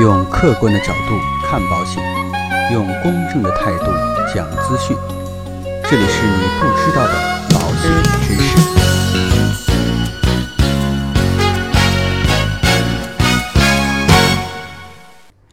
用客观的角度看保险，用公正的态度讲资讯。这里是你不知道的保险知识。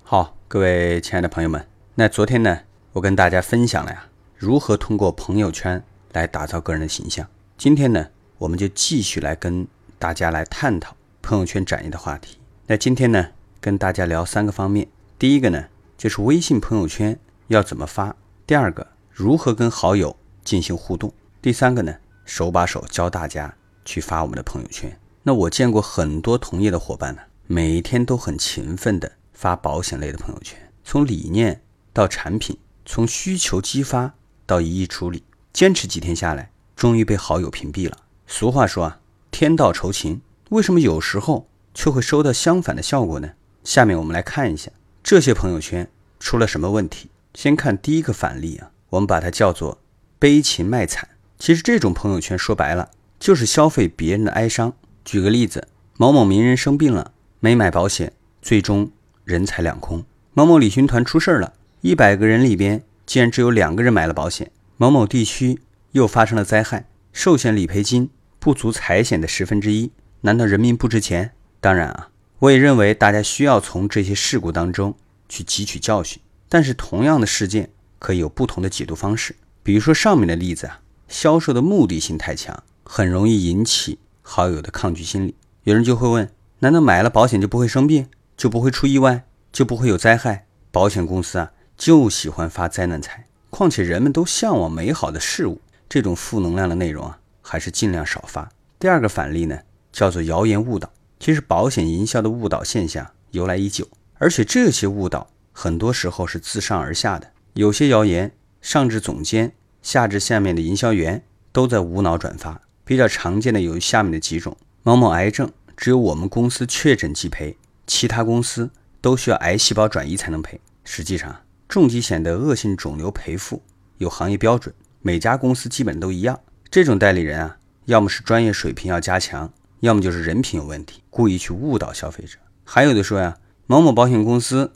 好，各位亲爱的朋友们，那昨天呢，我跟大家分享了呀，如何通过朋友圈来打造个人的形象。今天呢，我们就继续来跟大家来探讨朋友圈展业的话题。那今天呢，跟大家聊三个方面。第一个呢，就是微信朋友圈要怎么发；第二个，如何跟好友进行互动；第三个呢，手把手教大家去发我们的朋友圈。那我见过很多同业的伙伴呢，每天都很勤奋的发保险类的朋友圈，从理念到产品，从需求激发到一一处理，坚持几天下来，终于被好友屏蔽了。俗话说啊，天道酬勤，为什么有时候却会收到相反的效果呢？下面我们来看一下这些朋友圈出了什么问题。先看第一个反例啊，我们把它叫做悲情卖惨。其实这种朋友圈说白了就是消费别人的哀伤。举个例子，某某名人生病了，没买保险，最终人财两空；某某旅行团出事了，一百个人里边竟然只有两个人买了保险；某某地区又发生了灾害，寿险理赔金不足财险的十分之一。难道人民不值钱？当然啊，我也认为大家需要从这些事故当中去汲取教训。但是同样的事件可以有不同的解读方式。比如说上面的例子啊，销售的目的性太强，很容易引起好友的抗拒心理。有人就会问：难道买了保险就不会生病，就不会出意外，就不会有灾害？保险公司啊就喜欢发灾难财。况且人们都向往美好的事物，这种负能量的内容啊，还是尽量少发。第二个反例呢，叫做谣言误导。其实保险营销的误导现象由来已久，而且这些误导很多时候是自上而下的。有些谣言上至总监，下至下面的营销员都在无脑转发。比较常见的有下面的几种：某某癌症只有我们公司确诊即赔，其他公司都需要癌细胞转移才能赔。实际上，重疾险的恶性肿瘤赔付有行业标准，每家公司基本都一样。这种代理人啊，要么是专业水平要加强。要么就是人品有问题，故意去误导消费者。还有的说呀，某某保险公司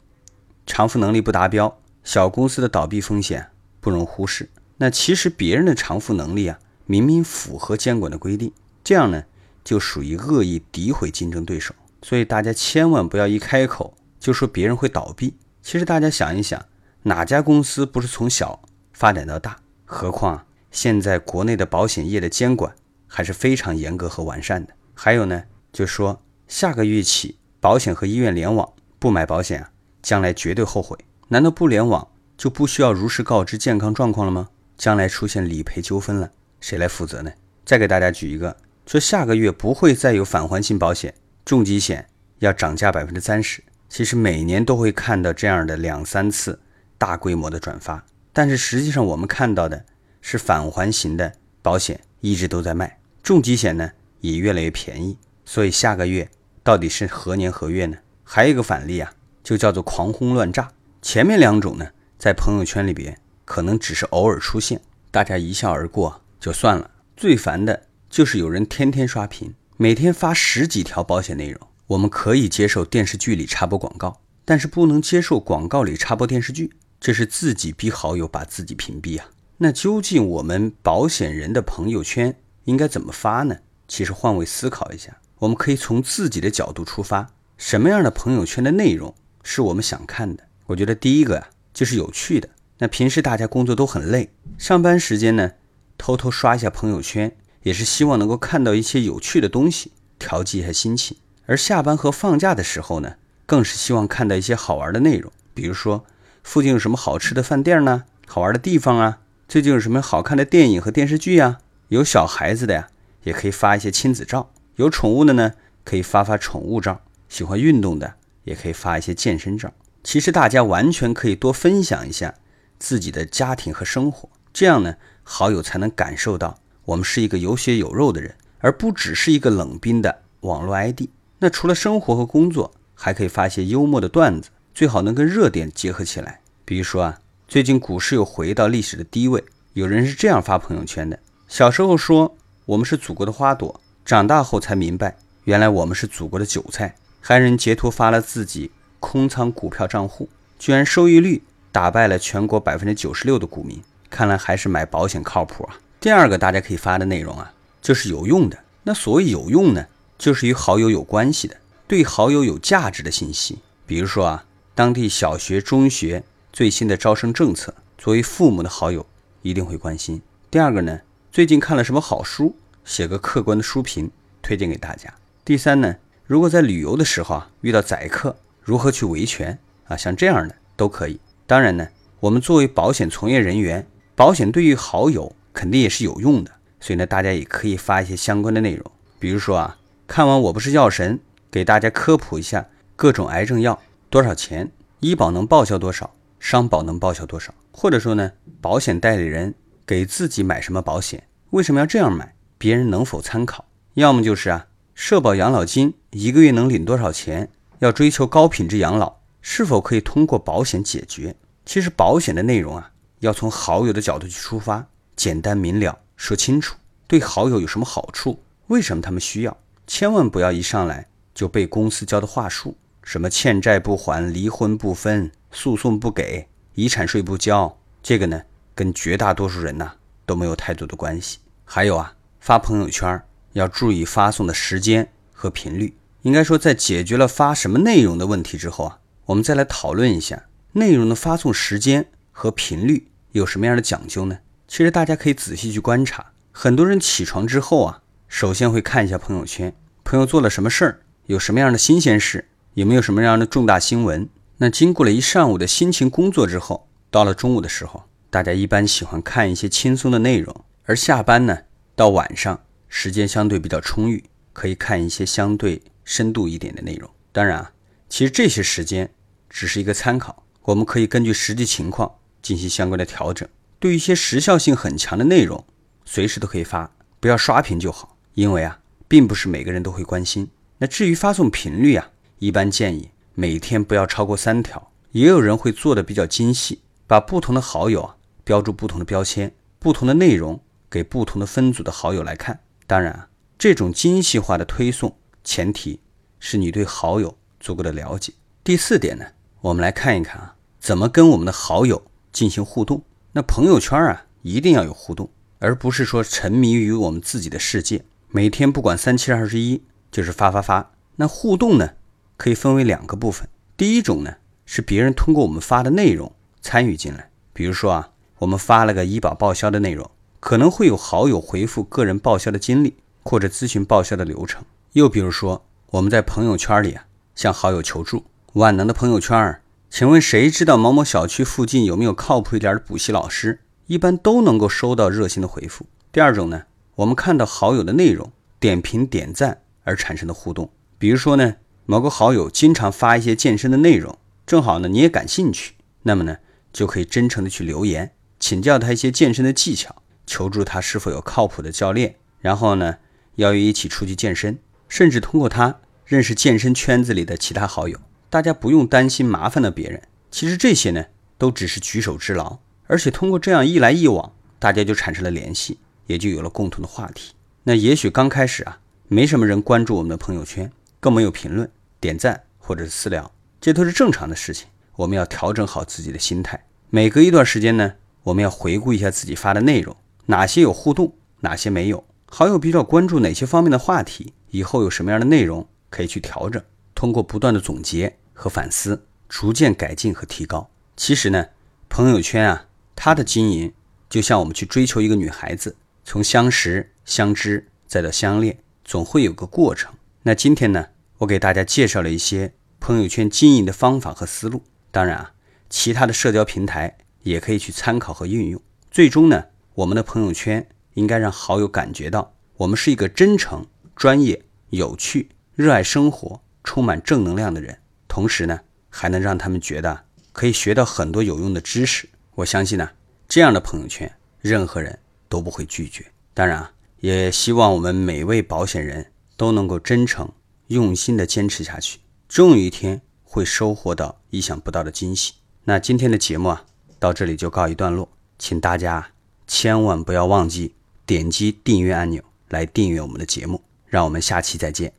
偿付能力不达标，小公司的倒闭风险不容忽视。那其实别人的偿付能力啊，明明符合监管的规定，这样呢就属于恶意诋毁竞争对手。所以大家千万不要一开口就说别人会倒闭。其实大家想一想，哪家公司不是从小发展到大？何况现在国内的保险业的监管还是非常严格和完善的。还有呢，就说下个月起，保险和医院联网，不买保险啊，将来绝对后悔。难道不联网就不需要如实告知健康状况了吗？将来出现理赔纠纷了，谁来负责呢？再给大家举一个，说下个月不会再有返还性保险，重疾险要涨价百分之三十。其实每年都会看到这样的两三次大规模的转发，但是实际上我们看到的是返还型的保险一直都在卖，重疾险呢？也越来越便宜，所以下个月到底是何年何月呢？还有一个反例啊，就叫做狂轰乱炸。前面两种呢，在朋友圈里边可能只是偶尔出现，大家一笑而过就算了。最烦的就是有人天天刷屏，每天发十几条保险内容。我们可以接受电视剧里插播广告，但是不能接受广告里插播电视剧，这是自己逼好友把自己屏蔽啊。那究竟我们保险人的朋友圈应该怎么发呢？其实换位思考一下，我们可以从自己的角度出发，什么样的朋友圈的内容是我们想看的？我觉得第一个呀，就是有趣的。那平时大家工作都很累，上班时间呢，偷偷刷一下朋友圈，也是希望能够看到一些有趣的东西，调剂一下心情。而下班和放假的时候呢，更是希望看到一些好玩的内容，比如说附近有什么好吃的饭店呢？好玩的地方啊？最近有什么好看的电影和电视剧啊？有小孩子的呀？也可以发一些亲子照，有宠物的呢，可以发发宠物照；喜欢运动的，也可以发一些健身照。其实大家完全可以多分享一下自己的家庭和生活，这样呢，好友才能感受到我们是一个有血有肉的人，而不只是一个冷冰的网络 ID。那除了生活和工作，还可以发一些幽默的段子，最好能跟热点结合起来。比如说啊，最近股市又回到历史的低位，有人是这样发朋友圈的：小时候说。我们是祖国的花朵，长大后才明白，原来我们是祖国的韭菜。还人截图发了自己空仓股票账户，居然收益率打败了全国百分之九十六的股民，看来还是买保险靠谱啊。第二个大家可以发的内容啊，就是有用的。那所谓有用呢，就是与好友有关系的，对好友有价值的信息。比如说啊，当地小学、中学最新的招生政策，作为父母的好友一定会关心。第二个呢，最近看了什么好书，写个客观的书评推荐给大家。第三呢，如果在旅游的时候啊遇到宰客，如何去维权啊？像这样的都可以。当然呢，我们作为保险从业人员，保险对于好友。肯定也是有用的，所以呢，大家也可以发一些相关的内容，比如说啊，看完我不是药神，给大家科普一下各种癌症药多少钱，医保能报销多少，商保能报销多少，或者说呢，保险代理人给自己买什么保险，为什么要这样买，别人能否参考？要么就是啊，社保养老金一个月能领多少钱？要追求高品质养老，是否可以通过保险解决？其实保险的内容啊，要从好友的角度去出发。简单明了，说清楚，对好友有什么好处？为什么他们需要？千万不要一上来就被公司教的话术，什么欠债不还、离婚不分、诉讼不给、遗产税不交，这个呢，跟绝大多数人呐都没有太多的关系。还有啊，发朋友圈要注意发送的时间和频率。应该说，在解决了发什么内容的问题之后啊，我们再来讨论一下内容的发送时间和频率有什么样的讲究呢？其实大家可以仔细去观察，很多人起床之后啊，首先会看一下朋友圈，朋友做了什么事儿，有什么样的新鲜事，有没有什么样的重大新闻。那经过了一上午的辛勤工作之后，到了中午的时候，大家一般喜欢看一些轻松的内容，而下班呢，到晚上时间相对比较充裕，可以看一些相对深度一点的内容。当然啊，其实这些时间只是一个参考，我们可以根据实际情况进行相关的调整。对于一些时效性很强的内容，随时都可以发，不要刷屏就好。因为啊，并不是每个人都会关心。那至于发送频率啊，一般建议每天不要超过三条。也有人会做的比较精细，把不同的好友啊标注不同的标签，不同的内容给不同的分组的好友来看。当然，这种精细化的推送，前提是你对好友足够的了解。第四点呢，我们来看一看啊，怎么跟我们的好友进行互动。那朋友圈啊，一定要有互动，而不是说沉迷于我们自己的世界，每天不管三七二十一就是发发发。那互动呢，可以分为两个部分。第一种呢，是别人通过我们发的内容参与进来，比如说啊，我们发了个医保报销的内容，可能会有好友回复个人报销的经历或者咨询报销的流程。又比如说，我们在朋友圈里啊，向好友求助，万能的朋友圈。请问谁知道某某小区附近有没有靠谱一点的补习老师？一般都能够收到热心的回复。第二种呢，我们看到好友的内容点评点赞而产生的互动，比如说呢，某个好友经常发一些健身的内容，正好呢你也感兴趣，那么呢就可以真诚的去留言，请教他一些健身的技巧，求助他是否有靠谱的教练，然后呢邀约一起出去健身，甚至通过他认识健身圈子里的其他好友。大家不用担心麻烦了别人，其实这些呢都只是举手之劳，而且通过这样一来一往，大家就产生了联系，也就有了共同的话题。那也许刚开始啊，没什么人关注我们的朋友圈，更没有评论、点赞或者是私聊，这都是正常的事情。我们要调整好自己的心态，每隔一段时间呢，我们要回顾一下自己发的内容，哪些有互动，哪些没有，好友比较关注哪些方面的话题，以后有什么样的内容可以去调整。通过不断的总结和反思，逐渐改进和提高。其实呢，朋友圈啊，它的经营就像我们去追求一个女孩子，从相识、相知再到相恋，总会有个过程。那今天呢，我给大家介绍了一些朋友圈经营的方法和思路。当然啊，其他的社交平台也可以去参考和运用。最终呢，我们的朋友圈应该让好友感觉到我们是一个真诚、专业、有趣、热爱生活。充满正能量的人，同时呢，还能让他们觉得可以学到很多有用的知识。我相信呢，这样的朋友圈，任何人都不会拒绝。当然啊，也希望我们每位保险人都能够真诚、用心的坚持下去，终有一天会收获到意想不到的惊喜。那今天的节目啊，到这里就告一段落，请大家千万不要忘记点击订阅按钮来订阅我们的节目。让我们下期再见。